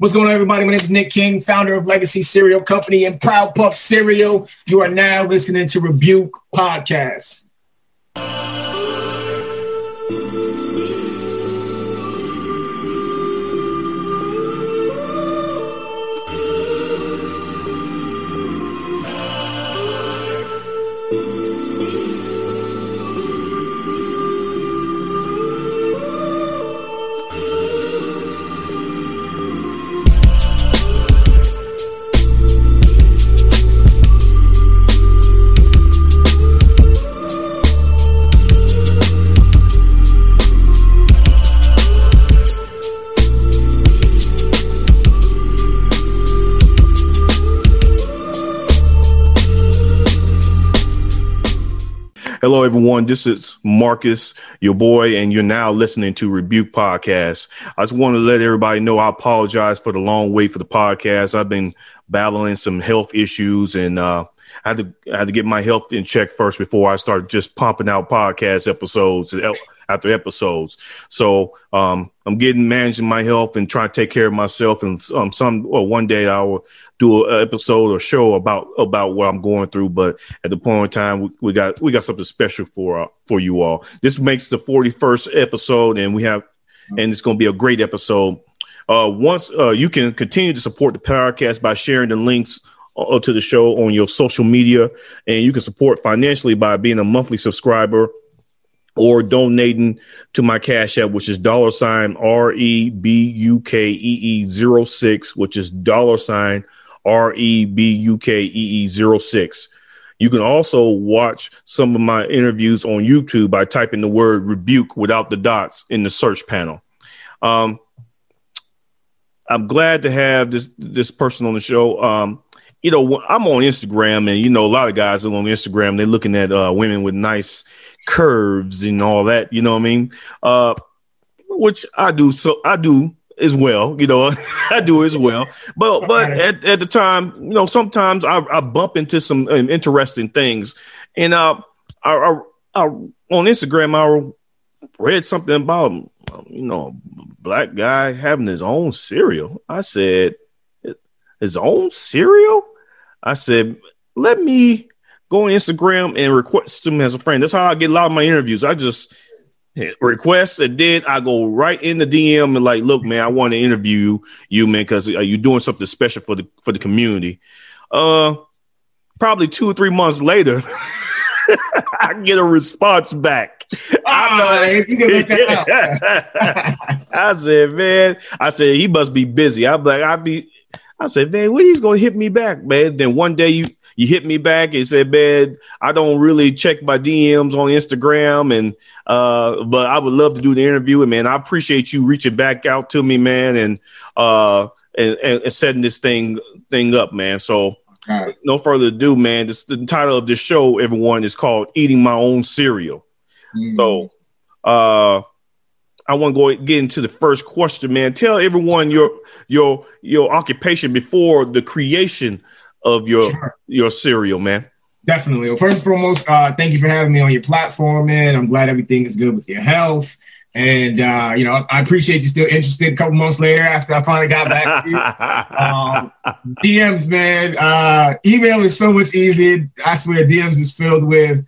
What's going on, everybody? My name is Nick King, founder of Legacy Cereal Company and Proud Puff Cereal. You are now listening to Rebuke Podcast. Hello, everyone. This is Marcus, your boy, and you're now listening to Rebuke Podcast. I just want to let everybody know I apologize for the long wait for the podcast. I've been battling some health issues and uh, I had to I had to get my health in check first before I start just pumping out podcast episodes after episodes. So um, I'm getting managing my health and trying to take care of myself. And um, some well, one day I will do an episode or show about about what I'm going through. But at the point in time, we, we got we got something special for uh, for you all. This makes the 41st episode, and we have and it's going to be a great episode. Uh, once uh, you can continue to support the podcast by sharing the links uh, to the show on your social media, and you can support financially by being a monthly subscriber or donating to my cash app, which is dollar sign R E B U K E E zero six, which is dollar sign R E B U K E E zero six. You can also watch some of my interviews on YouTube by typing the word rebuke without the dots in the search panel. Um, I'm glad to have this this person on the show. Um, you know, I'm on Instagram, and you know, a lot of guys are on Instagram. They're looking at uh, women with nice curves and all that. You know what I mean? Uh, which I do. So I do as well. You know, I do as well. But but at, at the time, you know, sometimes I, I bump into some um, interesting things, and uh, I, I, I on Instagram I read something about you know a black guy having his own cereal. I said his own cereal. I said, let me go on Instagram and request him as a friend. That's how I get a lot of my interviews. I just request a did I go right in the DM and like, look, man, I want to interview you, man, because uh, you're doing something special for the for the community. Uh, probably two or three months later, I get a response back. Oh, I, I said, man, I said he must be busy. I'm like, I be. I said, man, when he's gonna hit me back, man? Then one day you you hit me back and said, man, I don't really check my DMs on Instagram, and uh, but I would love to do the interview. And man, I appreciate you reaching back out to me, man, and uh, and, and setting this thing thing up, man. So. Right. No further ado, man. This, the title of this show, everyone, is called "Eating My Own Cereal." Mm-hmm. So, uh, I want to go get into the first question, man. Tell everyone your your your occupation before the creation of your sure. your cereal, man. Definitely. Well, first and foremost, uh, thank you for having me on your platform, man. I'm glad everything is good with your health. And uh, you know, I appreciate you still interested a couple months later after I finally got back to you. um, DMs, man. Uh, email is so much easier. I swear, DMs is filled with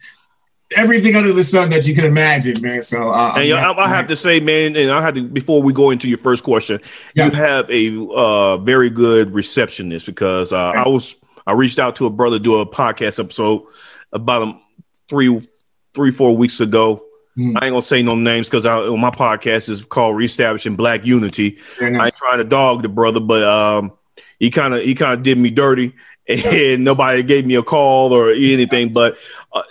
everything under the sun that you can imagine, man. So, uh, and I, I have to say, man, and I have to before we go into your first question, yeah. you have a uh, very good receptionist because uh, I was I reached out to a brother do a podcast episode about um, three three four weeks ago. Mm. I ain't gonna say no names because my podcast is called Reestablishing Black Unity. I ain't trying to dog the brother, but um, he kind of he kind of did me dirty, and nobody gave me a call or anything. But uh,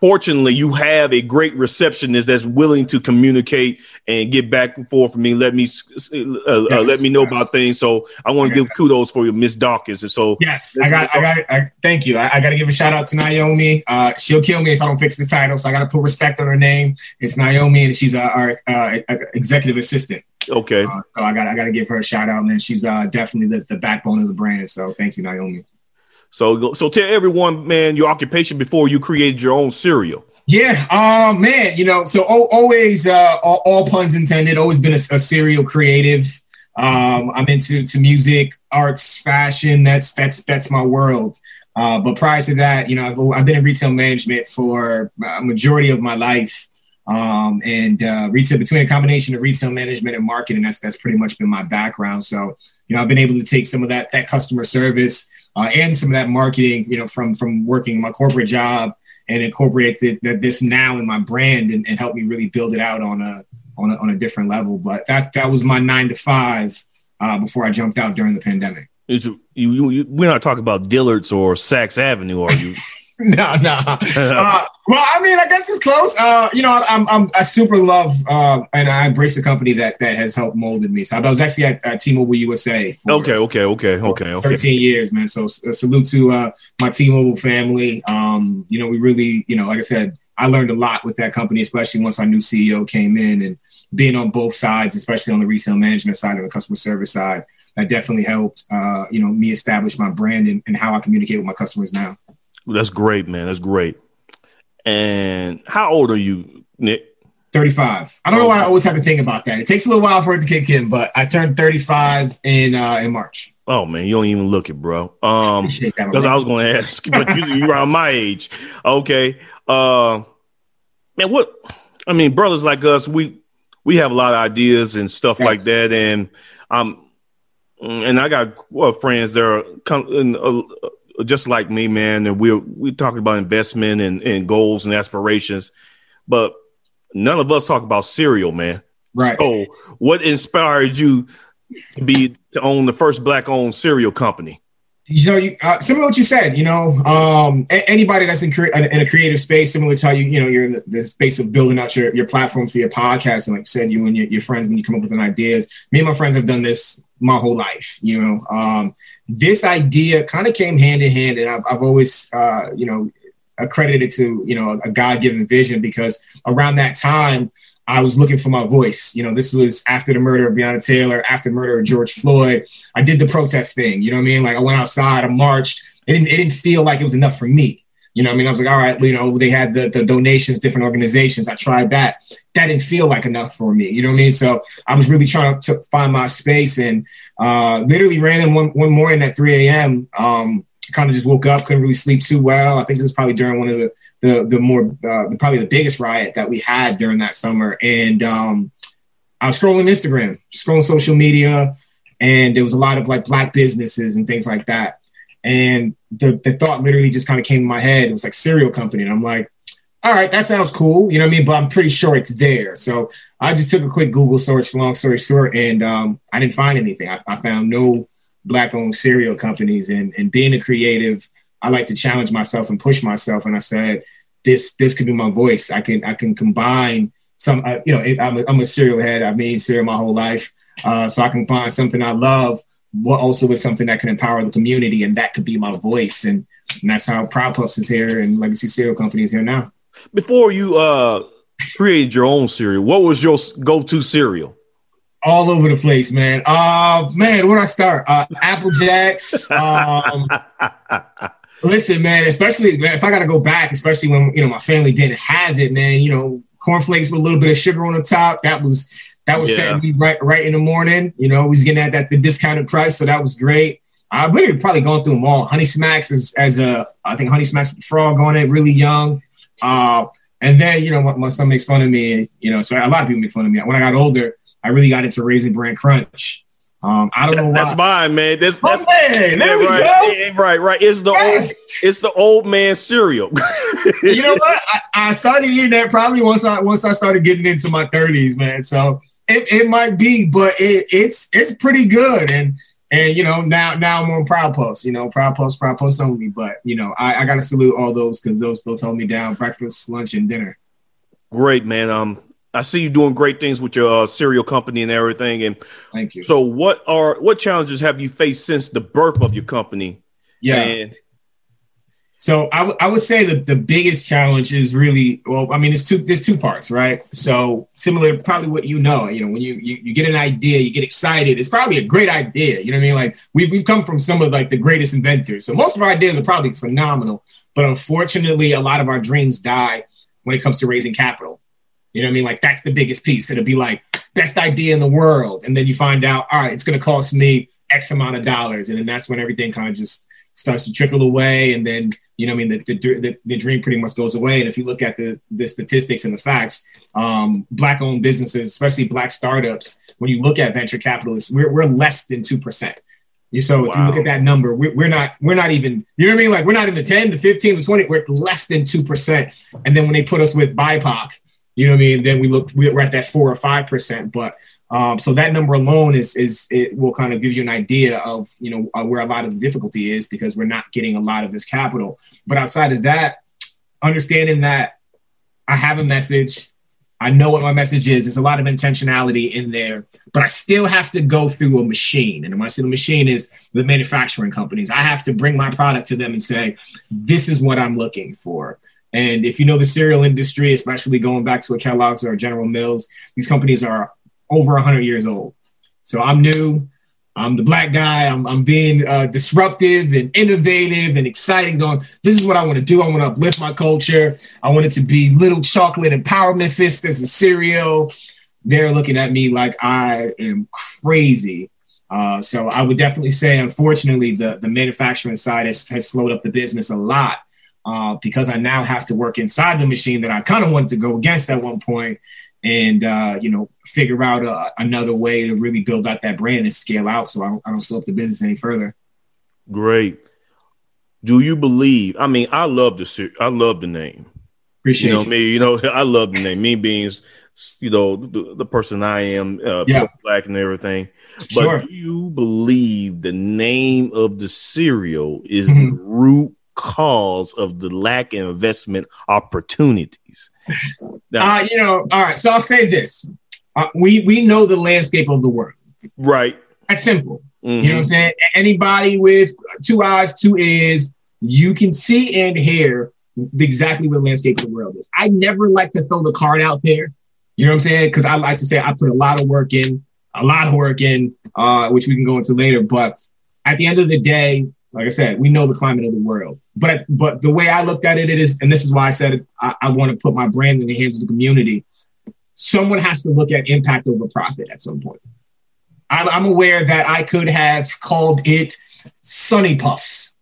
fortunately, you have a great receptionist that's willing to communicate and get back and forth for me. Let me uh, uh, yes, let me know yes. about things. So I want to give kudos for you, Miss Dawkins. And so yes, I got, I got, I, thank you. I, I got to give a shout out to Naomi. Uh, she'll kill me if I don't fix the title, so I got to put respect on her name. It's Naomi, and she's our, our uh, executive assistant. Okay. Uh, so I got, I got to give her a shout out, man. She's uh, definitely the, the backbone of the brand. So thank you, Naomi. So, so tell everyone, man, your occupation before you created your own cereal. Yeah, um, man, you know, so always, uh, all, all, puns intended, always been a, a cereal creative. Um, I'm into to music, arts, fashion. That's that's that's my world. Uh, but prior to that, you know, I've, I've, been in retail management for a majority of my life. Um, and uh, retail between a combination of retail management and marketing, that's that's pretty much been my background. So, you know, I've been able to take some of that that customer service uh, and some of that marketing, you know, from from working my corporate job and incorporate the, the, this now in my brand and, and help me really build it out on a on a, on a different level. But that that was my nine to five uh, before I jumped out during the pandemic. You, you, you, we're not talking about Dillard's or Saks Avenue, are you? no, no. Uh, well, I mean, I guess it's close. Uh, you know, I'm, I'm, I super love uh, and I embrace the company that that has helped molded me. So I was actually at, at T-Mobile USA. okay, okay, okay, okay, okay. 13 years, man. So uh, salute to uh, my T-Mobile family. Um, you know, we really, you know, like I said, I learned a lot with that company, especially once our new CEO came in and being on both sides, especially on the retail management side and the customer service side. That definitely helped, uh, you know, me establish my brand and, and how I communicate with my customers now. That's great, man. That's great. And how old are you, Nick? 35. I don't know why I always have to think about that. It takes a little while for it to kick in, but I turned 35 in uh, in March. Oh man, you don't even look it, bro. Um, because I was going to ask, but you, you around my age. Okay. Uh, man, what? I mean, brothers like us, we we have a lot of ideas and stuff like that, and um, and I got well, friends that are of, uh, just like me, man, and we're we talking about investment and, and goals and aspirations, but none of us talk about cereal, man. Right. So, what inspired you to be to own the first black-owned cereal company? You know, you, uh, similar to what you said. You know, um, a- anybody that's in, cre- in a creative space, similar to how you, you know, you're in the, the, space of building out your your platform for your podcast, and like you said, you and your, your friends when you come up with an ideas. Me and my friends have done this my whole life. You know, um, this idea kind of came hand in hand, and I've, I've always, uh, you know, accredited to you know a God given vision because around that time I was looking for my voice. You know, this was after the murder of Breonna Taylor, after the murder of George Floyd. I did the protest thing. You know what I mean? Like I went outside, I marched. It didn't, it didn't feel like it was enough for me. You know, I mean, I was like, all right, you know, they had the, the donations, different organizations. I tried that. That didn't feel like enough for me. You know what I mean? So I was really trying to find my space and uh, literally ran in one, one morning at 3 a.m. Um, kind of just woke up, couldn't really sleep too well. I think it was probably during one of the the the more uh, probably the biggest riot that we had during that summer. And um, I was scrolling Instagram, scrolling social media, and there was a lot of like black businesses and things like that. And the, the thought literally just kind of came in my head. It was like cereal company. And I'm like, all right, that sounds cool. You know what I mean? But I'm pretty sure it's there. So I just took a quick Google search, long story short, and um, I didn't find anything. I, I found no black owned cereal companies. And, and being a creative, I like to challenge myself and push myself. And I said, this this could be my voice. I can I can combine some. Uh, you know, I'm a, I'm a cereal head. I've made cereal my whole life, uh, so I can find something I love what also is something that can empower the community, and that could be my voice. And, and that's how Proud Puffs is here and Legacy Cereal Company is here now. Before you uh, created your own cereal, what was your go-to cereal? All over the place, man. Uh man, where I start? Uh, Apple Jacks. Um, listen, man. Especially if I got to go back, especially when you know my family didn't have it, man. You know, cornflakes with a little bit of sugar on the top. That was that was yeah. setting me right right in the morning. You know, we was getting at that the discounted price, so that was great. I've literally probably gone through them all. Honey Smacks as as a I think Honey Smacks with the frog on it, really young. Uh, and then you know my, my son makes fun of me. You know, so a lot of people make fun of me. When I got older, I really got into Raisin Bran Crunch. Um, I don't know. Why. That's mine, man. This, that's, oh, man. There we right, go. Right, right. It's the yes. old, it's the old man cereal. you know what? I, I, started eating that probably once I once I started getting into my thirties, man. So it, it might be, but it, it's it's pretty good. And and you know now now I'm on Proud Puffs. You know Proud Puffs, Proud Puffs only. But you know I, I got to salute all those because those those hold me down. Breakfast, lunch, and dinner. Great, man. Um, I see you doing great things with your uh, cereal company and everything. And thank you. So, what are what challenges have you faced since the birth of your company? Yeah. And so I, w- I would say that the biggest challenge is really well. I mean, it's two. There's two parts, right? So similar, to probably what you know. You know, when you, you you get an idea, you get excited. It's probably a great idea. You know what I mean? Like we've we've come from some of like the greatest inventors. So most of our ideas are probably phenomenal. But unfortunately, a lot of our dreams die when it comes to raising capital You know what I mean? Like that's the biggest piece. It'll be like best idea in the world. And then you find out, all right, it's going to cost me X amount of dollars. And then that's when everything kind of just starts to trickle away. And then, you know, I mean, the, the, the, the, dream pretty much goes away. And if you look at the, the statistics and the facts, um, black owned businesses, especially black startups, when you look at venture capitalists, we're, we're less than 2%. So wow. if you look at that number, we're, we're not we're not even you know what I mean like we're not in the 10 to 15 to 20 we're less than 2% and then when they put us with BIPOC you know what I mean then we look we're at that 4 or 5% but um, so that number alone is is it will kind of give you an idea of you know uh, where a lot of the difficulty is because we're not getting a lot of this capital. But outside of that, understanding that I have a message, I know what my message is. There's a lot of intentionality in there, but I still have to go through a machine. And when I say the machine is the manufacturing companies, I have to bring my product to them and say, "This is what I'm looking for." And if you know the cereal industry, especially going back to a Kellogg's or a General Mills, these companies are over 100 years old. So I'm new. I'm the black guy. I'm, I'm being uh, disruptive and innovative and exciting. Going, this is what I want to do. I want to uplift my culture. I want it to be little chocolate empowerment fist as a cereal. They're looking at me like I am crazy. Uh, so I would definitely say, unfortunately, the, the manufacturing side has, has slowed up the business a lot uh, because I now have to work inside the machine that I kind of wanted to go against at one point and uh, you know figure out a, another way to really build out that brand and scale out so I don't, I don't slow up the business any further. Great. Do you believe? I mean, I love the I love the name. Appreciate you know you. me. You know, I love the name. Me being, you know, the, the person I am, uh, yeah. black and everything. But sure. do you believe the name of the cereal is mm-hmm. the root cause of the lack of investment opportunities? Now, uh, you know, all right. So I'll say this: uh, we we know the landscape of the world. Right. That's simple. Mm-hmm. You know what I'm saying? Anybody with two eyes, two ears, you can see and hear exactly what the landscape of the world is. I never like to throw the card out there. You know what I'm saying? Because I like to say I put a lot of work in, a lot of work in, uh, which we can go into later. But at the end of the day, like I said, we know the climate of the world. But but the way I looked at it, it is, and this is why I said I, I want to put my brand in the hands of the community. Someone has to look at impact over profit at some point. I'm, I'm aware that I could have called it Sunny Puffs.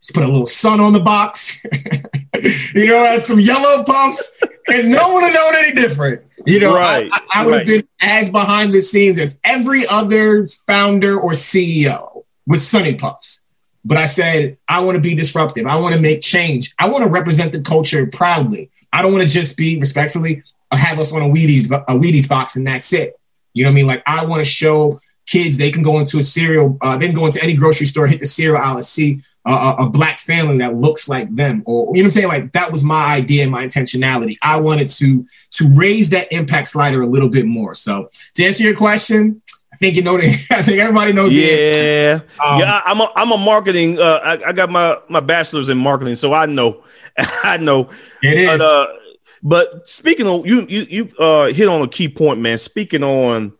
Just put a little sun on the box. you know, add some yellow puffs, and no one would have known any different. You know, right, I, I would right. have been as behind the scenes as every other founder or CEO with Sunny Puffs. But I said, I want to be disruptive. I want to make change. I want to represent the culture proudly. I don't want to just be respectfully uh, have us on a Wheaties, a Wheaties box and that's it. You know what I mean? Like I want to show kids they can go into a cereal, uh, they can go into any grocery store, hit the cereal aisle, and see a, a, black family that looks like them. Or you know what I'm saying? Like that was my idea and my intentionality. I wanted to to raise that impact slider a little bit more. So to answer your question, I think you know the. I think everybody knows. Yeah, um, yeah. I'm a I'm a marketing. Uh, I, I, got my my bachelor's in marketing, so I know. I know it is. But, uh, but speaking of you, you you uh, hit on a key point, man. Speaking on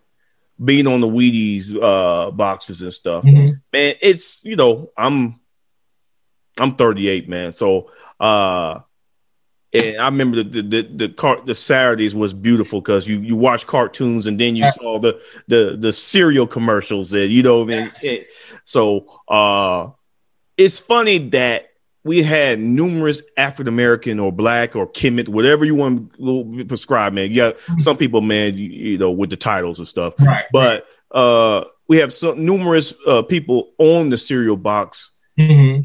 being on the Wheaties uh, boxes and stuff, mm-hmm. man. It's you know I'm I'm 38, man. So uh, and I remember the the the the, car, the Saturdays was beautiful because you you watch cartoons and then you yes. saw the the the cereal commercials and you know yes. and, so uh it's funny that we had numerous African American or black or Kemet, whatever you want to prescribe, man. Yeah, mm-hmm. some people, man, you, you, know, with the titles and stuff. Right. But uh, we have some numerous uh, people on the cereal box mm-hmm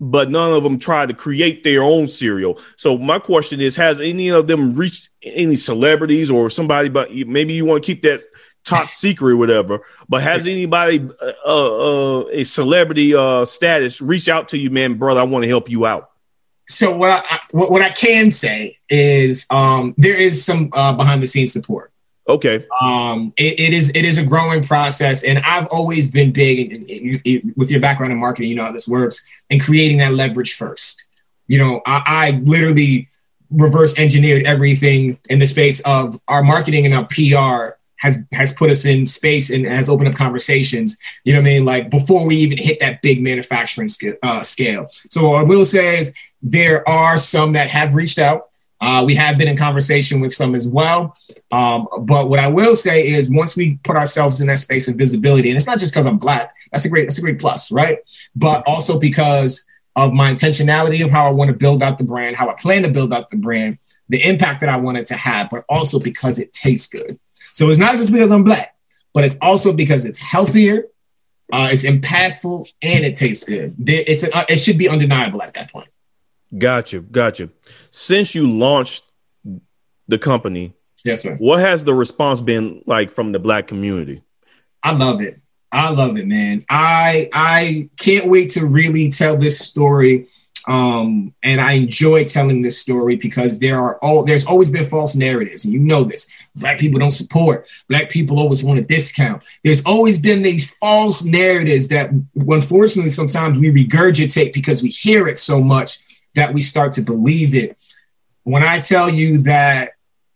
but none of them tried to create their own cereal. So my question is, has any of them reached any celebrities or somebody? But maybe you want to keep that top secret, or whatever. But has anybody, uh, uh, a celebrity uh, status, reach out to you, man, brother? I want to help you out. So what I, what, what I can say is um, there is some uh, behind the scenes support. Okay. Um, it, it is it is a growing process, and I've always been big with your background in marketing. You know how this works, and creating that leverage first. You know, I, I literally reverse engineered everything in the space of our marketing and our PR has has put us in space and has opened up conversations. You know what I mean? Like before we even hit that big manufacturing scale. Uh, scale. So I will say is there are some that have reached out Uh, we have been in conversation with some as well. Um, but what I will say is once we put ourselves in that space of visibility, and it's not just because I'm black, that's a great, that's a great plus, right? But also because of my intentionality of how I want to build out the brand, how I plan to build out the brand, the impact that I want it to have, but also because it tastes good. So it's not just because I'm black, but it's also because it's healthier, uh, it's impactful, and it tastes good. It's uh, it should be undeniable at that point. Gotcha, gotcha. Since you launched the company, yes, sir. What has the response been like from the black community? I love it. I love it, man. I I can't wait to really tell this story. Um, and I enjoy telling this story because there are all there's always been false narratives, and you know this. Black people don't support, black people always want a discount. There's always been these false narratives that unfortunately sometimes we regurgitate because we hear it so much that we start to believe it. When I tell you that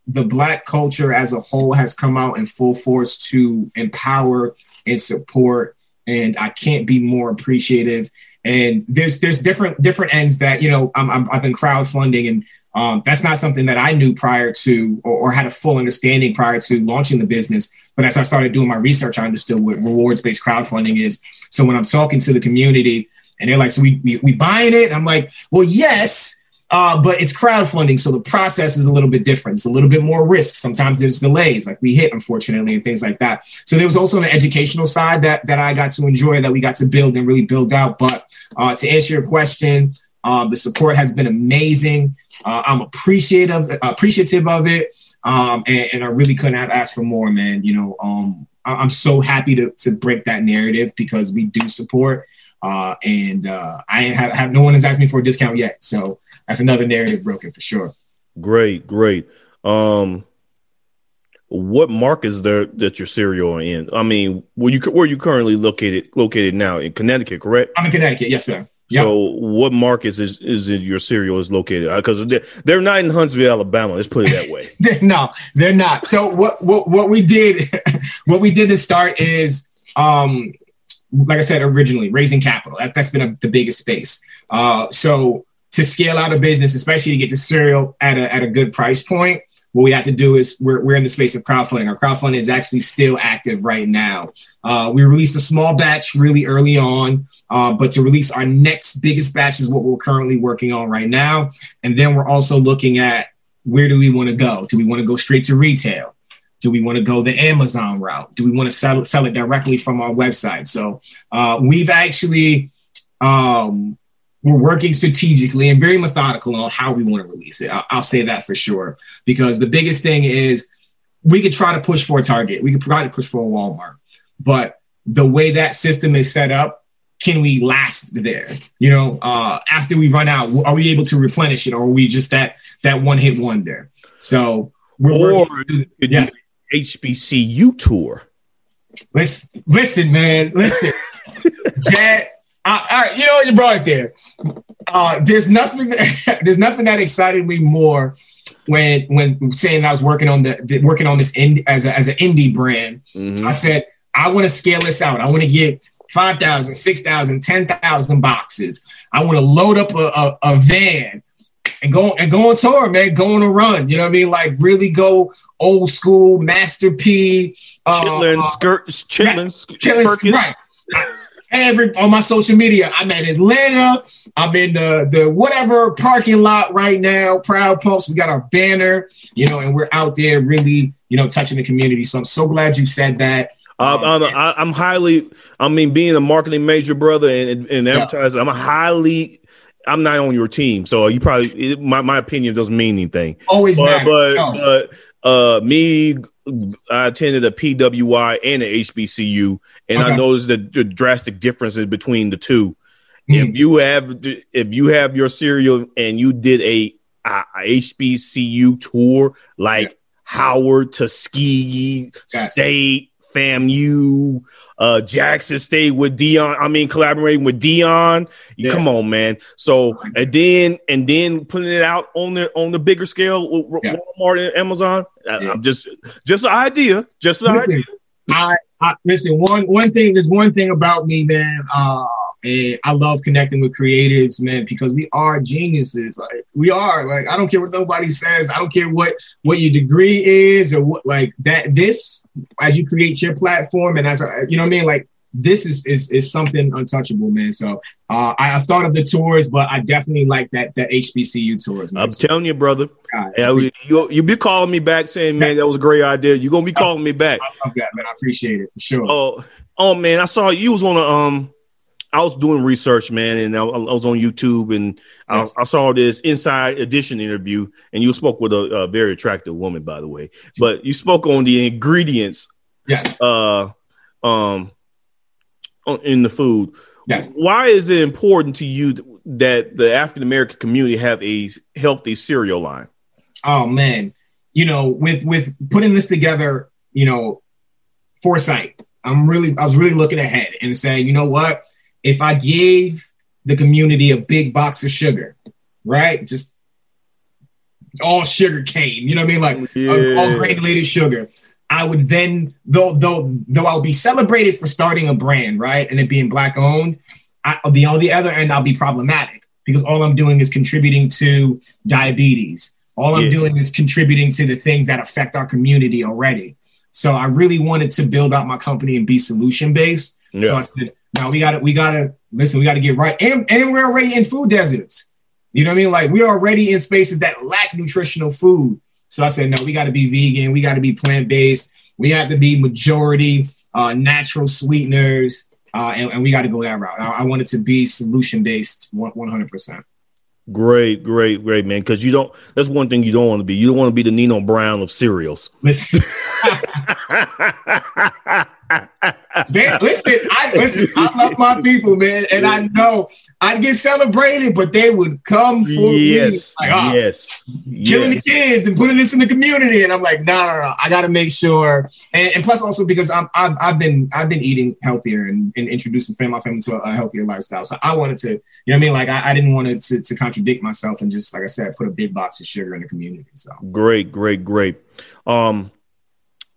the black culture as a whole has come out in full force to empower and support and i can't be more appreciative. And there's there's different different ends that you know I'm, i have been crowdfunding and um, that's not something that i knew prior to or, or, had a full understanding prior to launching the business. But as i started doing my research i understood what rewards based crowdfunding is. So when i'm talking to the community and they're like so we, we, we buying it And i'm like well yes uh, but it's crowdfunding, so the process is a little bit different. It's a little bit more risk. Sometimes there's delays, like we hit, unfortunately, and things like that. So there was also an educational side that that I got to enjoy, that we got to build and really build out. But uh, to answer your question, um, the support has been amazing. Uh, I'm appreciative appreciative of it, um, and, and, I really couldn't have asked for more, man. You know, um, I, am so happy to to break that narrative because we do support. Uh, and uh, I have, have no one has asked me for a discount yet, so that's another narrative broken for sure. Great, great. Um, what mark is there that your cereal in? I mean, where you where you currently located located now in Connecticut, correct? I'm in Connecticut, yes, sir. Yep. So, what markets is is your cereal is located? Because they're, they're not in Huntsville, Alabama. Let's put it that way. no, they're not. So what what what we did, what we did to start is, um, like I said originally, raising capital. That, has been a, the biggest space. Uh, so to scale out a business, especially to get the cereal at a, at a good price point, what we have to do is we're, we're in the space of crowdfunding. Our crowdfunding is actually still active right now. Uh, we released a small batch really early on, uh, but to release our next biggest batch is what we're currently working on right now. And then we're also looking at where do we want to go? Do we want to go straight to retail? Do we want to go the Amazon route? Do we want to sell, sell it directly from our website? So uh, we've actually um, we're working strategically and very methodical on how we want to release it. I'll, I'll, say that for sure. Because the biggest thing is we could try to push for a Target, we could try to push for a Walmart, but the way that system is set up, can we last there? You know, uh, after we run out, are we able to replenish it, or are we just that that one hit wonder? So we're or working, yes. HBCU tour. Listen, listen, man, listen. that uh, all right, you know you brought it there. Uh, there's nothing. there's nothing that excited me more when when saying I was working on the, the working on this as a, as an indie brand. Mm-hmm. I said I want to scale this out. I want to get 5,000, 6,000, 10,000 boxes. I want to load up a, a, a, van and go and go on tour, man. Go on a run. You know what I mean? Like really go old school, Master P, uh, chitlin, uh, skirt, chitlin, chitlin, right every on my social media. I'm at Atlanta. I'm in the the whatever parking lot right now. Proud Puffs. We got our banner, you know, and we're out there really, you know, touching the community. So I'm so glad you said that. I'm, I'm, highly. I mean, being a marketing major, brother, and, and advertiser, yeah. I'm highly. I'm not on your team, so you probably my, my opinion doesn't mean anything. Always, but but, no. but uh, me I attended a PWI and an HBCU, and okay. I noticed the, the, drastic differences between the 2 mm If you have if you have your cereal and you did a, a HBCU tour like yeah. Howard, Tuskegee State, FAMU, uh, Jackson State with Deion. I mean, collaborating with Deion. Yeah. Come on, man. So and then and then putting it out on the on the bigger scale, yeah. Walmart and Amazon. Yeah. I'm just just an idea. Just an listen, idea. I, I listen. One one thing. There's one thing about me, man. Uh, and I love connecting with creatives, man, because we are geniuses. Like we are. Like I don't care what nobody says. I don't care what what your degree is or what like that. This as you create your platform and as a, you know what I mean, like this is is is something untouchable, man. So uh, I, have thought of the tours, but I definitely like that that HBCU tours. Man. I'm so, telling you, brother. God, you you be calling me back saying, man, that was a great idea. You're gonna be calling me back. I love that, man. I appreciate it for sure. Oh, oh man, I saw you was on a um. I was doing research, man, and I, I was on YouTube, and yes. I, I, saw this Inside Edition interview, and you spoke with a, a, very attractive woman, by the way. But you spoke on the ingredients, yes, uh, um, in the food. Yes. Why is it important to you that the African American community have a healthy cereal line? Oh man, you know, with with putting this together, you know, foresight. I'm really, I was really looking ahead and saying, you know what? If I gave the community a big box of sugar, right? Just all sugar cane, you know what I mean? Like yeah. all granulated sugar. I would then, though, though, though I'll be celebrated for starting a brand, right, and it being black owned. I, the on the other end, I'll be problematic because all I'm doing is contributing to diabetes. All I'm yeah. doing is contributing to the things that affect our community already. So I really wanted to build out my company and be solution based. Yeah. So I said, now we got to, we got to listen, we got to get right. And, and we're already in food deserts. You know what I mean? Like we're already in spaces that lack nutritional food. So I said, no, we got to be vegan. We got to be plant based. We have to be majority uh, natural sweeteners. Uh, and, and, we got to go that route. I, I want it to be solution based 100%. Great, great, great, man. Because you don't, that's one thing you don't want to be. You don't want to be the Nino Brown of cereals. Listen. listen, I listen, I love my people, man. And I know I'd get celebrated, but they would come for yes, me. Like, oh, yes, killing yes. the kids and putting this in the community. And I'm like, no, no, no. I got to make sure. And, and, plus, also because I'm, I've, I've been, I've been eating healthier and, and introducing my family to a, a, healthier lifestyle. So I wanted to, you know what I mean? Like, I, I didn't want to, to contradict myself and just, like I said, put a big box of sugar in the community. So great, great, great. Um,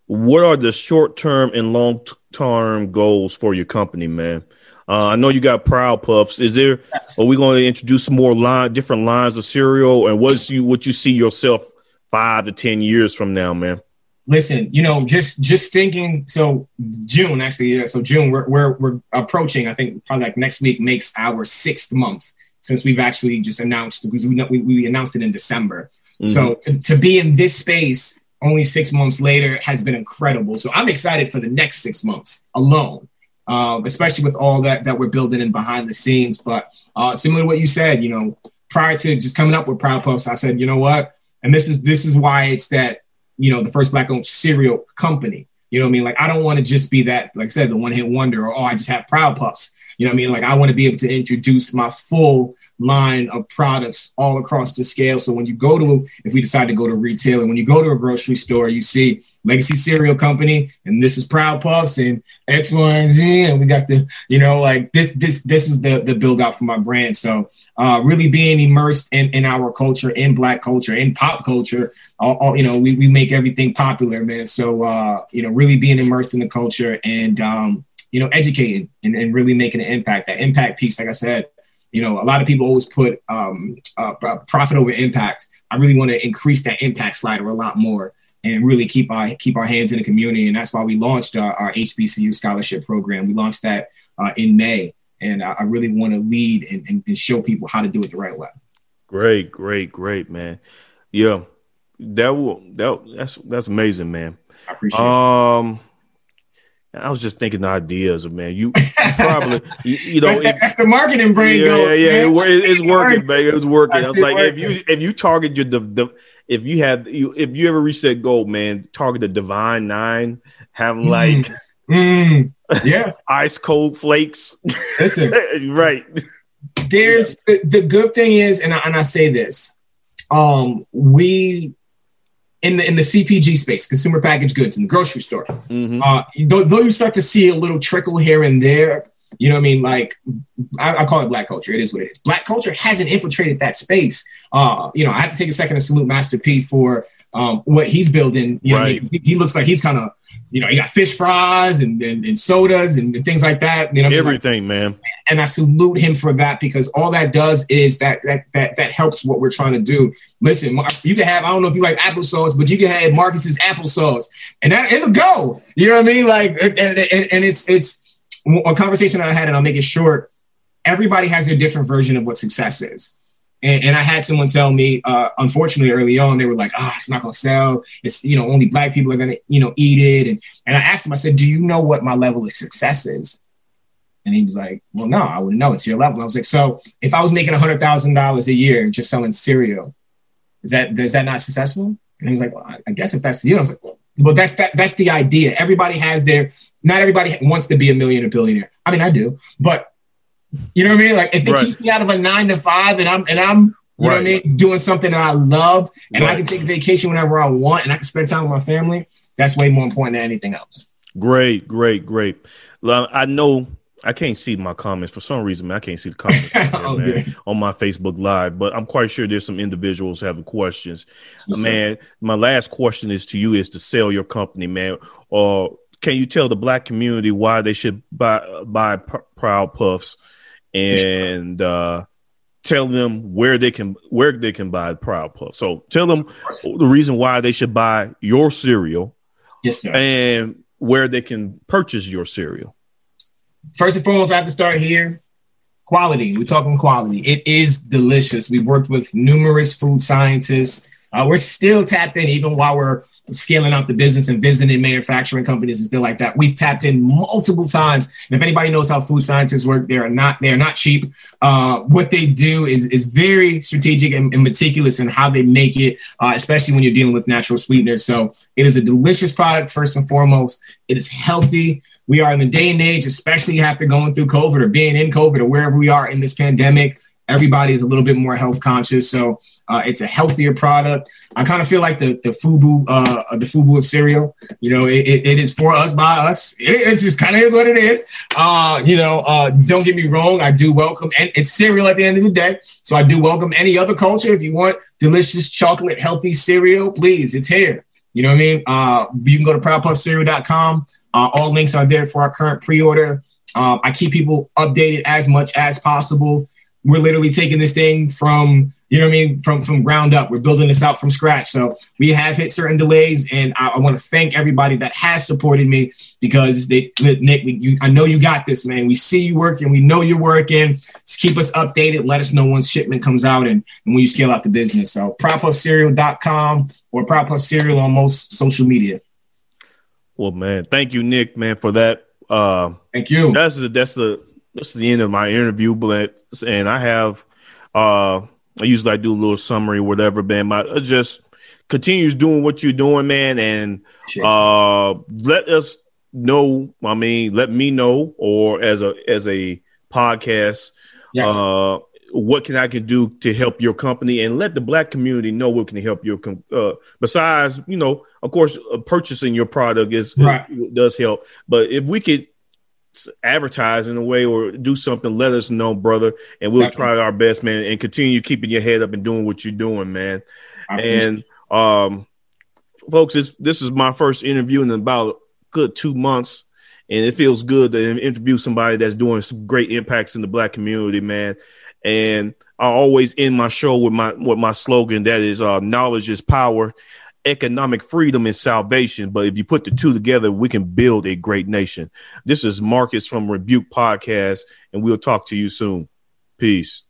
what are the short term and long term goals for your company, man? Uh, I know you got Proud Puffs. Is there? Yes. Are we going to introduce more line, different lines of cereal? And what's you what you see yourself five to ten years from now, man? Listen, you know, just just thinking. So June, actually, yeah. So June, we're we're we're approaching. I think probably like next week makes our sixth month since we've actually just announced because we we, we announced it in December. Mm-hmm. So to, to be in this space only six months later has been incredible. So I'm excited for the next six months alone um, especially with all that that we're building in behind the scenes. But uh, similar to what you said, you know, prior to just coming up with Proud Puffs, I said, you know what, and this is this is why it's that you know the first black-owned cereal company. You know what I mean? Like I don't want to just be that, like I said, the one-hit wonder, or oh, I just have Proud Puffs. You know what I mean? Like I want to be able to introduce my full line of products all across the scale. So when you go to, if we decide to go to retail, and when you go to a grocery store, you see Legacy Cereal Company, and this is Proud Puffs and X, Y, and Z, and we got the, you know, like this, this, this is the the build out for my brand. So uh, really being immersed in in our culture, in Black culture, in pop culture, all, all, you know, we we make everything popular, man. So uh, you know, really being immersed in the culture and um, you know, educating and, and really making an impact. That impact piece, like I said, you know, a lot of people always put um, uh, profit over impact. I really want to increase that impact slider a lot more and really keep our keep our hands in the community. And that's why we launched our, our HBCU scholarship program. We launched that uh, in May, and I, I really want to lead and, and, and, show people how to do it the right way. Great, great, great, man. Yeah, that will that that's that's amazing, man. I appreciate. Um, it. I was just thinking the ideas, of man. You probably, you, you know, that's, the, that's, the marketing brain. Yeah, going, yeah, yeah. It, it's working, man. It's working. I was like, working. if you if you target your the, the if you have you if you ever reach that goal, man, target the divine nine, have mm. like, mm. yeah, ice cold flakes. Listen, right. There's the, the good thing is, and I, and I say this, um, we in the in the CPG space, consumer packaged goods in the grocery store. Mm-hmm. Uh, though, though, you start to see a little trickle here and there, you know what I mean? Like I, I, call it black culture. It is what it is. Black culture hasn't infiltrated that space. Uh, you know, I have to take a second to salute Master P for um, what he's building. You know, right. I mean? he, he, looks like he's kind of, you know, you got fish fries and, and, and sodas and, and, things like that. You know, everything, like, man. and I salute him for that because all that does is that that that that helps what we're trying to do. Listen, you can have I don't know if you like applesauce, but you can have Marcus's applesauce, and that it'll go. You know what I mean? Like, and, and, and it's it's a conversation that I had, and I'll make it short. Everybody has their different version of what success is. And, and, I had someone tell me, uh, unfortunately, early on, they were like, "Ah, oh, it's not gonna sell. It's you know only black people are gonna you know eat it." And and I asked him, I said, "Do you know what my level of success is?" And he was like, "Well, no, I wouldn't know. It's your level." And I was like, "So if I was making hundred thousand dollars a year just selling cereal, is that is that not successful?" And he was like, "Well, I guess if that's you," know, I was like, "Well, but that's that that's the idea. Everybody has their. Not everybody wants to be a millionaire, billionaire. I mean, I do, but you know what I mean? Like if it right. keeps me out of a nine to five and I'm and I'm you right. know what I mean, doing something that I love and right. I can take a vacation whenever I want and I can spend time with my family, that's way more important than anything else. Great, great, great. I know I can't see my comments for some reason. Man, I can't see the comments oh, man, on my Facebook Live, but I'm quite sure there's some individuals having questions. Yes, man, my last question is to you: is to sell your company, man, or can you tell the black community why they should buy buy Proud Puffs? And uh, tell them where they can where they can buy Proud Puff. So tell them the reason why they should buy your cereal. Yes, sir. And where they can purchase your cereal. First and foremost, I have to start here. Quality. We're talking quality. It is delicious. We've worked with numerous food scientists. Uh, we're still tapped in, even while we're scaling out the business and visiting manufacturing companies and stuff like that. We've tapped in multiple times. And if anybody knows how food scientists work, they are not they are not cheap. Uh, what they do is is very strategic and, and meticulous in how they make it, uh, especially when you're dealing with natural sweeteners. So it is a delicious product first and foremost. It is healthy. We are in the day and age, especially after going through COVID or being in COVID or wherever we are in this pandemic. Everybody is a little bit more health conscious, so uh, it's a healthier product. I kind of feel like the the Fubu uh, the Fubu cereal. You know, it, it, it is for us by us. It, it's just kind of is what it is. Uh, you know, uh, don't get me wrong. I do welcome, and it's cereal at the end of the day. So I do welcome any other culture. If you want delicious chocolate healthy cereal, please, it's here. You know what I mean? Uh, you can go to proudpuffcereal.com. Uh, all links are there for our current pre-order. Uh, I keep people updated as much as possible we're literally taking this thing from you know what I mean from from ground up. We're building this out from scratch. So we have hit certain delays, and I, I want to thank everybody that has supported me because they Nick, you, I know you got this, man. We see you working, we know you're working. Just keep us updated. Let us know when shipment comes out and, and when you scale out the business. So proudpuffcereal.com or proudpuff cereal on most social media. Well, man, thank you, Nick, man, for that. Uh, thank you. That's the that's the that's the end of my interview, but and I have uh I usually I do a little summary, whatever, man. My uh, just continues doing what you're doing, man, and uh let us know. I mean, let me know, or as a as a podcast, yes. uh, what can I can do to help your company, and let the black community know what can help your. Com- uh, besides, you know, of course, uh, purchasing your product is right. does help, but if we could advertise in a way or do something, let us know, brother, and we'll try our best, man, and continue keeping your head up and doing what you're doing, man. And um, folks, this this is my first interview in about good two months, and it feels good to interview somebody that's doing some great impacts in the black community, man. And I always end my show with my with my slogan that is uh, knowledge is power economic freedom and salvation. But if you put the two together, we can build a great nation. This is Marcus from Rebuke Podcast, and we'll talk to you soon. Peace.